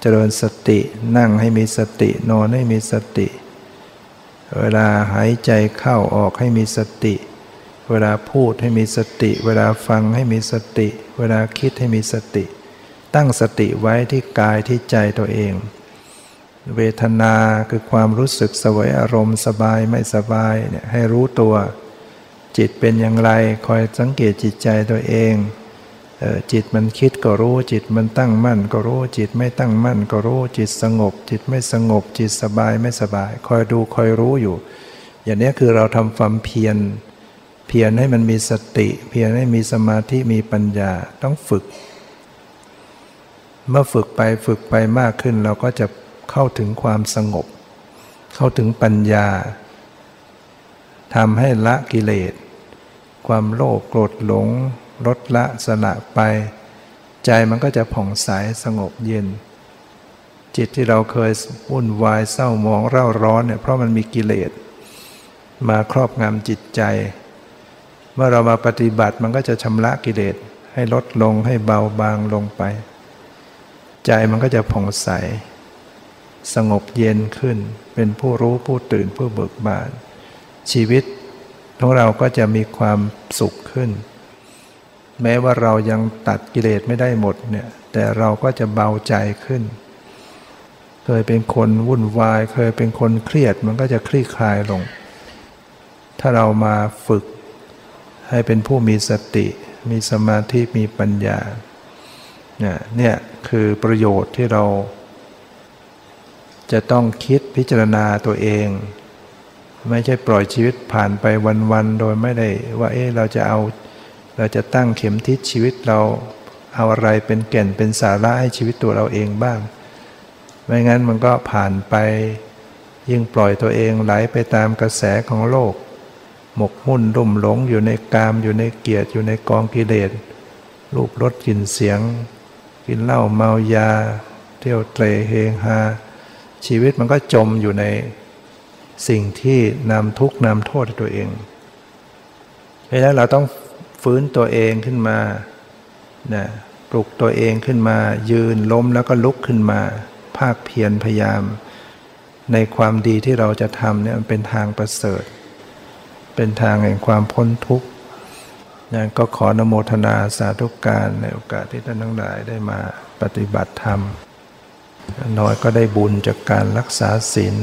เจริญสตินั่งให้มีสตินอนให้มีสติ เวลาหายใจเข้าออกให้มีสติ เวลาพูดให้มีสติ เวลาฟังให้มีสติ เวลาคิดให้มีสติ ตั้งสติไว้ที่กายที่ใจตัวเอง เวทนาคือความรู้สึกสวยอารมณ์สบายไม่สบายเนี่ยให้รู้ตัว จิตเป็นอย่างไรคอยสังเกตจิตใจตัวเองเออจิตมันคิดก็รู้จิตมันตั้งมั่นก็รู้จิตไม่ตั้งมั่นก็รู้จิตสงบ จิตไม่สงบ จิตสบายไม่สบาย คอยดูคอยรู้อยู่ อย่างนี้คือเราทำความเพียร เพียรให้มันมีสติ เพียรให้มีสมาธิมีปัญญาต้องฝึก เมื่อฝึกไปฝึกไปมากขึ้น เราก็จะเข้าถึงความสงบ เข้าถึงปัญญาทำให้ละกิเลส ความโลภโกรธหลง ลดละสละไป ใจมันก็จะผ่องใสสงบเย็น จิตที่เราเคยวุ่นวายเศร้ามองเร่าร้อนเนี่ยเพราะมันมีกิเลส มาครอบงำจิตใจ เมื่อเรามาปฏิบัติมันก็จะชำระกิเลสให้ลดลงให้เบาบางลงไป ใจมันก็จะผ่องใส สงบเย็นขึ้น เป็นผู้รู้ผู้ตื่นผู้เบิกบาน ชีวิตของเราก็จะมีความสุขขึ้น แม้ว่าเรายังตัดกิเลสไม่ได้หมดเนี่ยแต่เราก็จะเบาใจขึ้น เคยเป็นคนวุ่นวาย เคยเป็นคนเครียดมันก็จะคลี่คลายลง ถ้าเรามาฝึก ให้เป็นผู้มีสติ มีสมาธิมีปัญญาเนี่ยนี่คือประโยชน์ที่เรา จะต้องคิดพิจารณาตัวเอง ไม่ใช่ปล่อยชีวิตผ่านไปวันๆโดยไม่ได้ว่าเอ๊ะเราจะเอาเราจะตั้งเข็มทิศชีวิตเราเอาอะไรเป็นแก่นเป็นสาระให้ชีวิตตัวเราเองบ้าง ไม่งั้นมันก็ผ่านไปยิ่งปล่อยตัวเองไหลไปตามกระแสของโลก หมกมุ่นรุ่มหลงอยู่ในกามอยู่ในเกียรติอยู่ในกองกิเลสรูปรสกลิ่นเสียง กินเหล้าเมายา เที่ยวเตรเฮงฮาชีวิตมันก็จมอยู่ในสิ่งที่นำทุกข์นำโทษตัวเองเพราะนั้นเราต้องฟื้นตัวเองขึ้นมานะปลุกตัวเองขึ้นมา ยืนล้มแล้วก็ลุกขึ้นมา ภาคเพียรพยายาม ในความดีที่เราจะทำเนี่ยมันเป็นทางประเสริฐ เป็นทางแห่งความพ้นทุกข์นั้นก็ขอนโมทนาสาธุการในโอกาสที่ท่านทั้งหลายได้มาปฏิบัติธรรม น้อยก็ได้บุญจากการรักษาศีล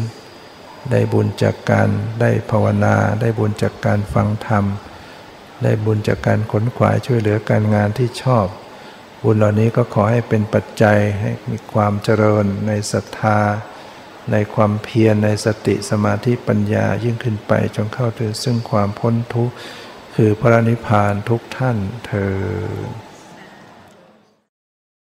ได้บุญจากการได้ภาวนา ได้บุญจากการฟังธรรม ได้บุญจากการขนขวายช่วยเหลือการงานที่ชอบ บุญเหล่านี้ก็ขอให้เป็นปัจจัยให้มีความเจริญในศรัทธา ในความเพียรในสติสมาธิปัญญายิ่งขึ้นไปจนเข้าถึงซึ่งความพ้นทุกข์คือพระนิพพานทุกท่านเธอ